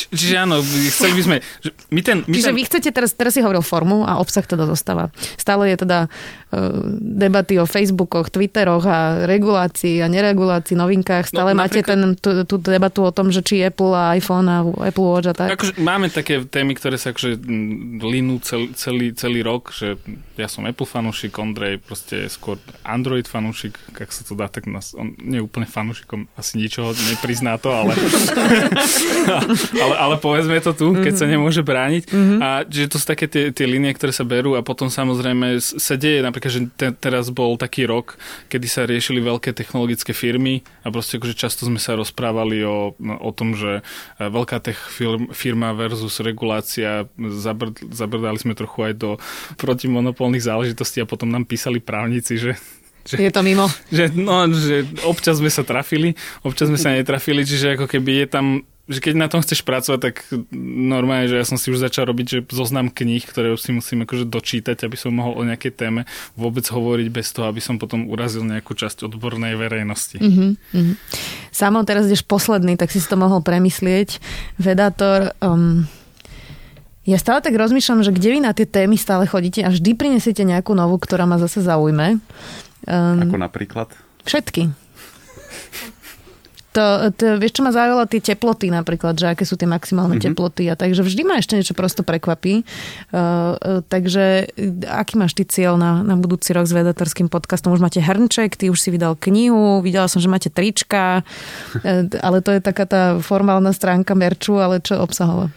F: Či, čiže áno, chceli by sme... Že my ten, my
A: čiže
F: ten...
A: vy chcete, teraz, teraz si hovoril formu a obsah teda zostáva. Stále je teda uh, debaty o Facebookoch, Twitteroch a regulácii a neregulácii, novinkách.
F: No,
A: Stále no, máte ten, tú, tú debatu o tom, že či Apple a iPhone a Apple Watch a tak.
F: Akože máme také témy, ktoré sa akože linú celý, celý, celý rok, že ja som Apple fanúšik, Ondrej proste skôr Android fanúšik, ak sa to dá, tak nás, on nie je úplne fanúšikom, asi ničoho neprizná to, ale ale, <laughs> ale povedzme to tu, keď sa mhm. nemôže brániť. Mm-hmm. A že to sú také tie, tie linie, ktoré sa berú a potom samozrejme sa deje, napríklad, že te, teraz bol taký rok, kedy sa riešili veľké technologické firmy a proste akože často sme sa rozprávali o, no, o tom, že e, veľká tech firma versus regulácia, zabrd, zabrdali sme trochu aj do protimonopolných záležitostí a potom nám písali právnici, že
A: že, je to mimo. <laughs>
F: Že, no, že občas sme sa trafili, občas sme sa netrafili, čiže ako keby je tam že keď na tom chceš pracovať, tak normálne, že ja som si už začal robiť že zoznam kníh, ktoré si musím akože dočítať, aby som mohol o nejakej téme vôbec hovoriť bez toho, aby som potom urazil nejakú časť odbornej verejnosti. Mm-hmm.
A: Samo teraz ideš posledný, tak si si to mohol premyslieť. Vedátor, um, ja stále tak rozmýšľam, že kde vy na tie témy stále chodíte a vždy prinesiete nejakú novú, ktorá ma zase zaujme.
D: Um, Ako napríklad?
A: Všetky. To, to, vieš, čo ma zaujalo? Tie teploty napríklad, že aké sú tie maximálne mm-hmm. teploty a takže vždy ma ešte niečo prosto prekvapí. Uh, uh, takže aký máš ty cieľ na, na budúci rok s vedatorským podcastom? Už máte hrnček, ty už si vydal knihu, videla som, že máte trička, <laughs> uh, ale to je taká tá formálna stránka merču, ale čo obsahovo?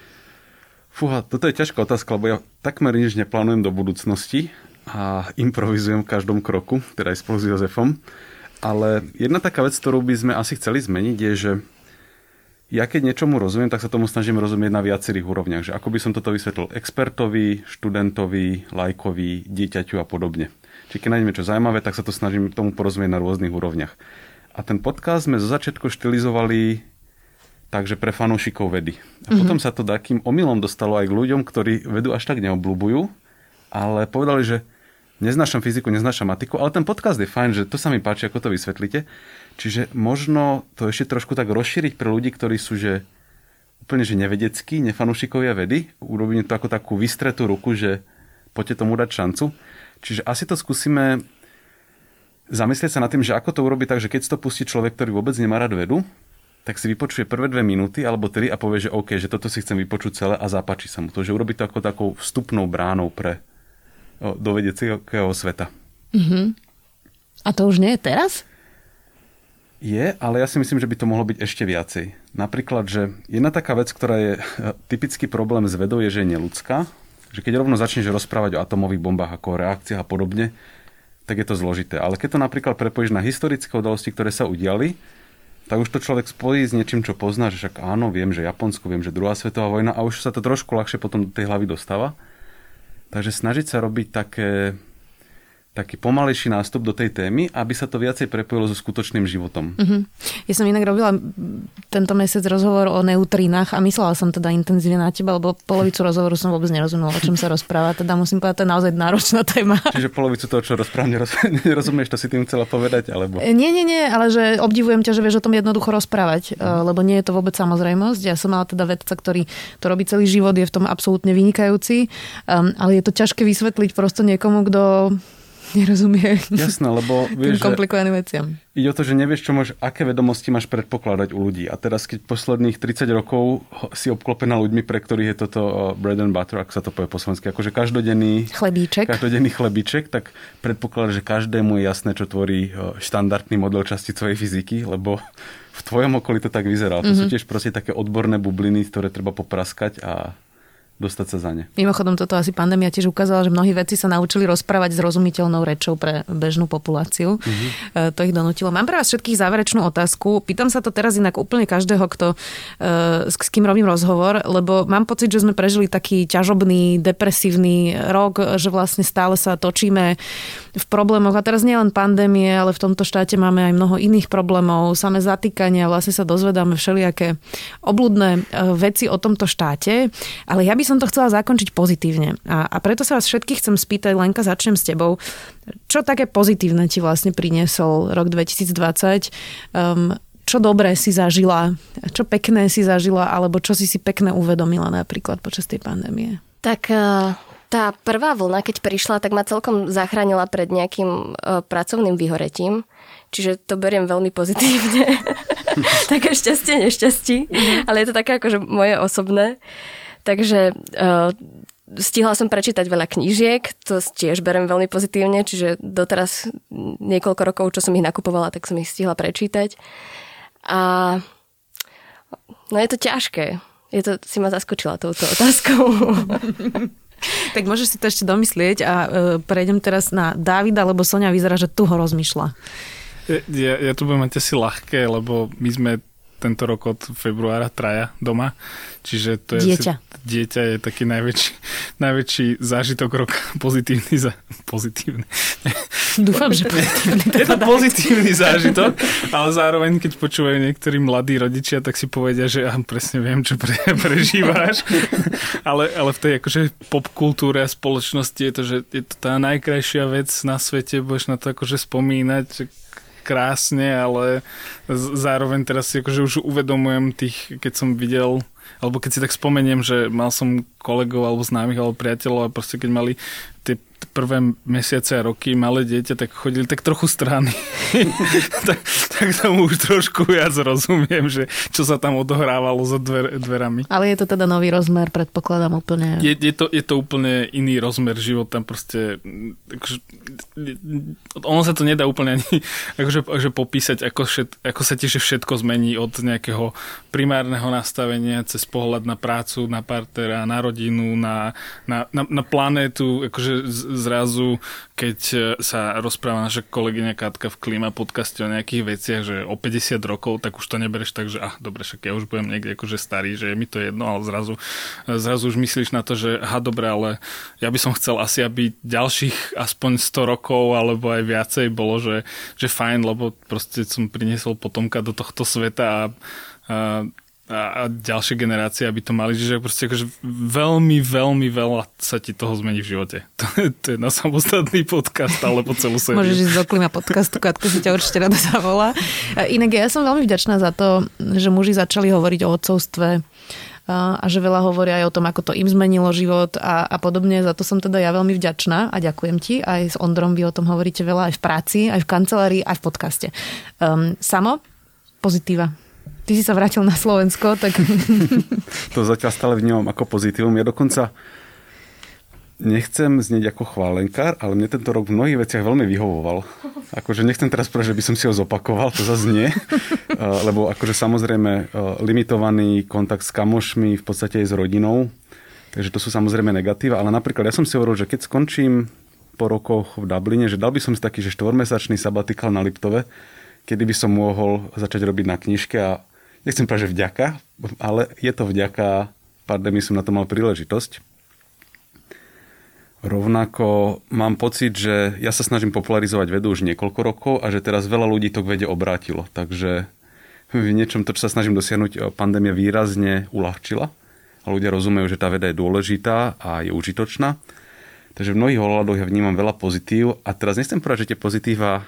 D: Fúha, toto je ťažká otázka, lebo ja takmer nič neplánujem do budúcnosti a improvizujem v každom kroku, teda aj spolu s Jozefom. Ale jedna taká vec, ktorú by sme asi chceli zmeniť, je, že ja keď niečomu rozumiem, tak sa tomu snažím rozumieť na viacerých úrovniach. Že ako by som toto vysvetlil expertovi, študentovi, lajkovi, dieťaťu a podobne. Čiže keď nájdeme niečo zaujímavé, tak sa to snažím tomu porozumieť na rôznych úrovniach. A ten podcast sme zo začiatku štilizovali takže pre fanúšikov vedy. A mm-hmm. potom sa to takým omylom dostalo aj k ľuďom, ktorí vedu až tak neobľúbujú, ale povedali, že neznášam fyziku, neznášam matiku, ale ten podcast je fajn, že to sa mi páči, ako to vysvetlíte. Čiže možno to ešte trošku tak rozšíriť pre ľudí, ktorí sú že úplne že nevedeckí, nefanúšikovia vedy. Urobíme to ako takú vystretú ruku, že poďte tomu dať šancu. Čiže asi to skúsime zamyslieť sa nad tým, že ako to urobiť tak, že keď to pustí človek, ktorý vôbec nemá rád vedu, tak si vypočuje prvé dve minúty alebo tri a povie, že OK, že toto si chcem vypočuť celé a zapáči sa mu to. Že urobiť to ako takou vstupnou bránou pre, do vedeckého sveta. Uh-huh.
A: A to už nie je teraz?
D: Je, ale ja si myslím, že by to mohlo byť ešte viacej. Napríklad, že jedna taká vec, ktorá je typický problém s vedou, je, že je neludská. Že keď rovno začneš rozprávať o atomových bombách, ako o reakciách a podobne, tak je to zložité. Ale keď to napríklad prepojíš na historické udalosti, ktoré sa udiali, tak už to človek spojí s niečím, čo pozná, že však áno, viem, že Japonsko, viem, že druhá svetová vojna a už sa to trošku ľahšie potom do tej hlavy dostáva. Takže snažiť sa robiť také, taký pomalejší nástup do tej témy, aby sa to viacej prepojilo so skutočným životom. Uh-huh.
A: Ja som inak robila tento mesiac rozhovor o neutrínach a myslela som teda intenzívne na teba, lebo polovicu rozhovoru som vôbec nerozumela, o čom sa rozpráva. Teda musím povedať, to je naozaj náročná téma. <laughs>
D: Čiže polovicu toho, čo rozprávam, <laughs> nerozumieš, to si tým chcela povedať? Alebo...
A: Nie, nie, nie, ale že obdivujem ťa, že vieš o tom jednoducho rozprávať, uh-huh. lebo nie je to vôbec samozrejmosť. Ja som mala teda vedca, ktorý to robí celý život, je v tom absolútne vynikajúci, um, ale je je to ťažké vysvetliť prosto niekomu, kto <laughs> nerozumie
D: Jasné, lebo vieš,
A: tým komplikovaným veciam.
D: Ide o to, že nevieš, čo máš, aké vedomosti máš predpokladať u ľudí. A teraz, keď posledných 30 rokov si obklopená ľuďmi, pre ktorých je toto bread and butter, ak sa to povie po slovensky, akože každodenný
A: chlebíček.
D: každodenný chlebíček, tak predpokladá, že každému je jasné, čo tvorí štandardný model časticovej fyziky, lebo v tvojom okolí to tak vyzerá. To mm-hmm. sú tiež proste také odborné bubliny, ktoré treba popraskať a dostať sa za ne.
A: Mimochodom, toto asi pandémia tiež ukázala, že mnohí vedci sa naučili rozprávať s rozumiteľnou rečou pre bežnú populáciu. Mm-hmm. To ich donutilo. Mám pre vás všetkých záverečnú otázku. Pýtam sa to teraz inak úplne každého, kto, e, s kým robím rozhovor, lebo mám pocit, že sme prežili taký ťažobný, depresívny rok, že vlastne stále sa točíme v problémoch. A teraz nie len pandémie, ale v tomto štáte máme aj mnoho iných problémov, samé zatýkania, vlastne sa dozvedáme všelijaké obludné e, veci o tomto štáte. Ale ja by som som to chcela zakončiť pozitívne. A, a preto sa vás všetkých chcem spýtať, Lenka, začnem s tebou. Čo také pozitívne ti vlastne priniesol rok 2020? Um, čo dobré si zažila, čo pekné si zažila, alebo čo si si pekné uvedomila napríklad počas tej pandémie?
E: Tak eh, tá prvá vlna, keď prišla, tak ma celkom zachránila pred nejakým uh, pracovným vyhoretím. Čiže to beriem veľmi pozitívne. <laughs> také šťastie, nešťastí. Ale je to také akože moje osobné. Takže uh, stihla som prečítať veľa knížiek, to tiež berem veľmi pozitívne, čiže doteraz niekoľko rokov, čo som ich nakupovala, tak som ich stihla prečítať. A no je to ťažké. Je to, si ma zaskočila touto otázkou. <laughs>
A: tak môžeš si to ešte domyslieť a uh, prejdem teraz na Davida, lebo Sonia vyzerá, že tu ho rozmýšľa.
F: Ja, ja tu budem mať asi ľahké, lebo my sme tento rok od februára traja doma. Čiže to je
A: dieťa.
F: Asi, dieťa je taký najväčší, <laughs> najväčší zážitok roka. <laughs> Pozitívny. Za, pozitívny. <laughs>
A: Dúfam, že pozitívny.
F: Je to pozitívny zážitok, ale zároveň, keď počúvajú niektorí mladí rodičia, tak si povedia, že ja presne viem, čo pre, prežíváš. ale, ale v tej akože popkultúre a spoločnosti je to, že je to tá najkrajšia vec na svete, budeš na to akože spomínať, krásne, ale zároveň teraz si akože už uvedomujem tých, keď som videl alebo keď si tak spomeniem, že mal som kolegov alebo známych alebo priateľov a proste keď mali tie prvé mesiace a roky malé dieťa, tak chodili tak trochu strany. <laughs> tak, tak tomu už trošku viac rozumiem, že čo sa tam odohrávalo za dver, dverami.
A: Ale je to teda nový rozmer, predpokladám úplne.
F: Je, je, to, je to úplne iný rozmer života, proste akože, ono sa to nedá úplne ani <laughs> akože, akože popísať, ako, všet, ako sa tiež všetko zmení od nejakého primárneho nastavenia cez pohľad na prácu, na partnera, na rodinu, na, na, na, na planétu, akože zrazu, keď e, sa rozpráva naša kolegyňa Katka v Klima podcaste o nejakých veciach, že o 50 rokov, tak už to nebereš tak, že ah, dobre, však ja už budem niekde akože starý, že je mi to jedno, ale zrazu, e, zrazu už myslíš na to, že aha, dobre, ale ja by som chcel asi, aby ďalších aspoň 100 rokov alebo aj viacej bolo, že, že fajn, lebo proste som priniesol potomka do tohto sveta a, a a, a ďalšie generácie, aby to mali, že proste akože veľmi, veľmi veľa sa ti toho zmení v živote. <laughs> To je, to je na samostatný podcast, ale po celú sériu.
A: Môžeš ísť do klima podcastu, Katko si ťa určite rada zavolá. Inak ja som veľmi vďačná za to, že muži začali hovoriť o odcovstve a že veľa hovoria aj o tom, ako to im zmenilo život a, a podobne. Za to som teda ja veľmi vďačná a ďakujem ti. Aj s Ondrom vy o tom hovoríte veľa aj v práci, aj v kancelárii, aj v podcaste. Um, samo, pozitíva Ty si sa vrátil na Slovensko, tak... <laughs>
D: to zatiaľ stále vnímam ako pozitívum. Ja dokonca nechcem znieť ako chválenkár, ale mne tento rok v mnohých veciach veľmi vyhovoval. Akože nechcem teraz povedať, že by som si ho zopakoval, to zase nie. <laughs> Lebo akože samozrejme e, limitovaný kontakt s kamošmi, v podstate aj s rodinou. Takže to sú samozrejme negatíva. Ale napríklad ja som si hovoril, že keď skončím po rokoch v Dubline, že dal by som si taký, že štvormesačný sabatikal na Liptove, kedy by som mohol začať robiť na knižke a nechcem povedať, že vďaka, ale je to vďaka pandémii som na to mal príležitosť. Rovnako mám pocit, že ja sa snažím popularizovať vedu už niekoľko rokov a že teraz veľa ľudí to k vede obrátilo. Takže v niečom to, čo sa snažím dosiahnuť, pandémia výrazne uľahčila. A ľudia rozumejú, že tá veda je dôležitá a je užitočná. Takže v mnohých ohľadoch ja vnímam veľa pozitív. A teraz nechcem povedať, že tie pozitíva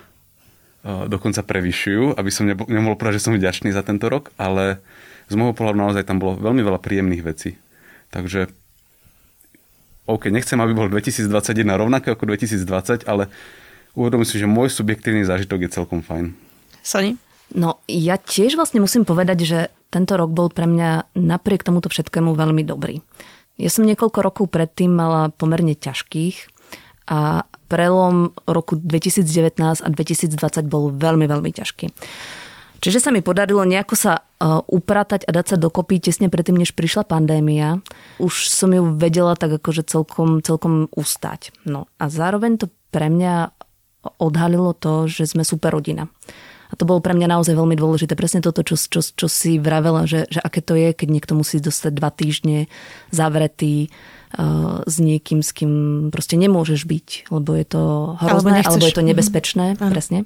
D: dokonca prevyšujú, aby som nemohol povedať, že som vďačný za tento rok, ale z môjho pohľadu naozaj tam bolo veľmi veľa príjemných vecí. Takže OK, nechcem, aby bol 2021 rovnaké ako 2020, ale uvedomím si, že môj subjektívny zážitok je celkom fajn.
A: Soni?
C: No, ja tiež vlastne musím povedať, že tento rok bol pre mňa napriek tomuto všetkému veľmi dobrý. Ja som niekoľko rokov predtým mala pomerne ťažkých a prelom roku 2019 a 2020 bol veľmi, veľmi ťažký. Čiže sa mi podarilo nejako sa e, upratať a dať sa dokopy tesne predtým, než prišla pandémia. Už som ju vedela tak akože celkom, celkom ustať. No a zároveň to pre mňa odhalilo to, že sme super rodina. A to bolo pre mňa naozaj veľmi dôležité. Presne toto, čo, čo, čo si vravela, že, že aké to je, keď niekto musí dostať dva týždne zavretý, uh, s niekým, s kým proste nemôžeš byť, lebo je to hrozné, alebo, alebo je to nebezpečné, mm. presne.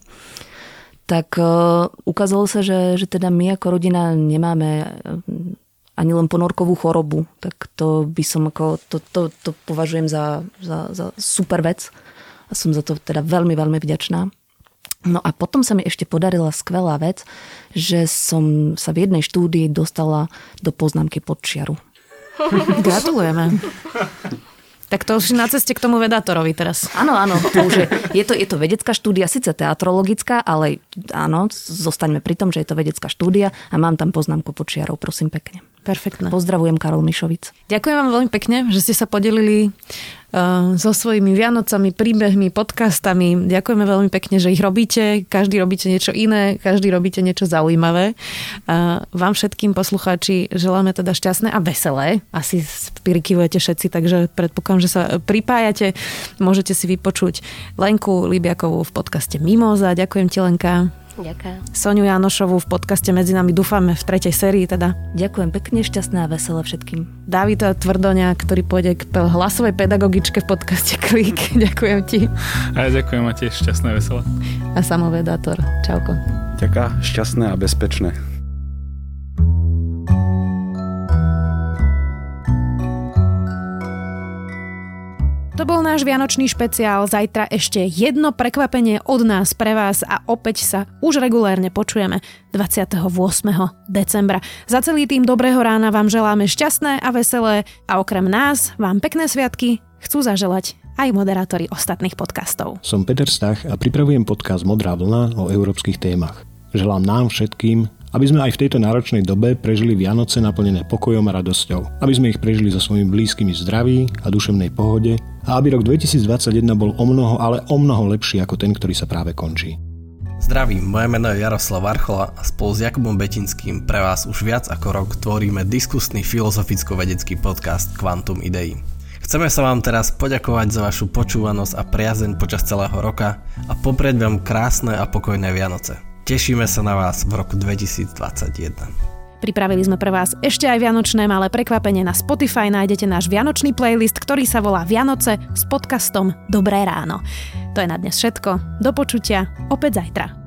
C: Tak uh, ukázalo sa, že, že teda my ako rodina nemáme uh, ani len ponorkovú chorobu, tak to by som ako, to, to, to považujem za, za, za super vec a som za to teda veľmi, veľmi vďačná. No a potom sa mi ešte podarila skvelá vec, že som sa v jednej štúdii dostala do poznámky pod čiaru. <laughs>
A: Gratulujeme. Tak to už na ceste k tomu vedátorovi teraz.
C: Áno, áno, to už je, je, to, je to vedecká štúdia, síce teatrologická, ale áno, zostaňme pri tom, že je to vedecká štúdia a mám tam poznámku počiarov, prosím pekne.
A: Perfektné.
C: Pozdravujem Karol Mišovic.
A: Ďakujem vám veľmi pekne, že ste sa podelili uh, so svojimi Vianocami, príbehmi, podcastami. Ďakujeme veľmi pekne, že ich robíte. Každý robíte niečo iné, každý robíte niečo zaujímavé. Uh, vám všetkým poslucháči želáme teda šťastné a veselé. Asi prikývujete všetci, takže predpokladám, že sa pripájate. Môžete si vypočuť Lenku Libiakovú v podcaste Mimoza. Ďakujem ti, Lenka.
E: Ďakujem.
A: Soniu Janošovú v podcaste Medzi nami dúfame v tretej sérii teda.
C: Ďakujem pekne, šťastné a veselé všetkým.
A: Davida Tvrdoňa, ktorý pôjde k hlasovej pedagogičke v podcaste Klik. <laughs> ďakujem ti.
F: A ja ďakujem a tiež šťastné a veselé.
A: A samovedátor. Čauko.
D: Ďaká, šťastné a bezpečné.
A: To bol náš Vianočný špeciál. Zajtra ešte jedno prekvapenie od nás pre vás a opäť sa už regulérne počujeme 28. decembra. Za celý tým Dobrého rána vám želáme šťastné a veselé a okrem nás vám pekné sviatky chcú zaželať aj moderátori ostatných podcastov.
G: Som Peter Stach a pripravujem podcast Modrá vlna o európskych témach. Želám nám všetkým, aby sme aj v tejto náročnej dobe prežili Vianoce naplnené pokojom a radosťou. Aby sme ich prežili so svojimi blízkymi zdraví a duševnej pohode a aby rok 2021 bol o mnoho, ale o mnoho lepší ako ten, ktorý sa práve končí.
H: Zdravím, moje meno je Jaroslav Varchola a spolu s Jakubom Betinským pre vás už viac ako rok tvoríme diskusný filozoficko-vedecký podcast Quantum Idei. Chceme sa vám teraz poďakovať za vašu počúvanosť a priazeň počas celého roka a poprieť vám krásne a pokojné Vianoce. Tešíme sa na vás v roku 2021.
A: Pripravili sme pre vás ešte aj vianočné malé prekvapenie na Spotify. Nájdete náš vianočný playlist, ktorý sa volá Vianoce s podcastom Dobré ráno. To je na dnes všetko. Do počutia opäť zajtra.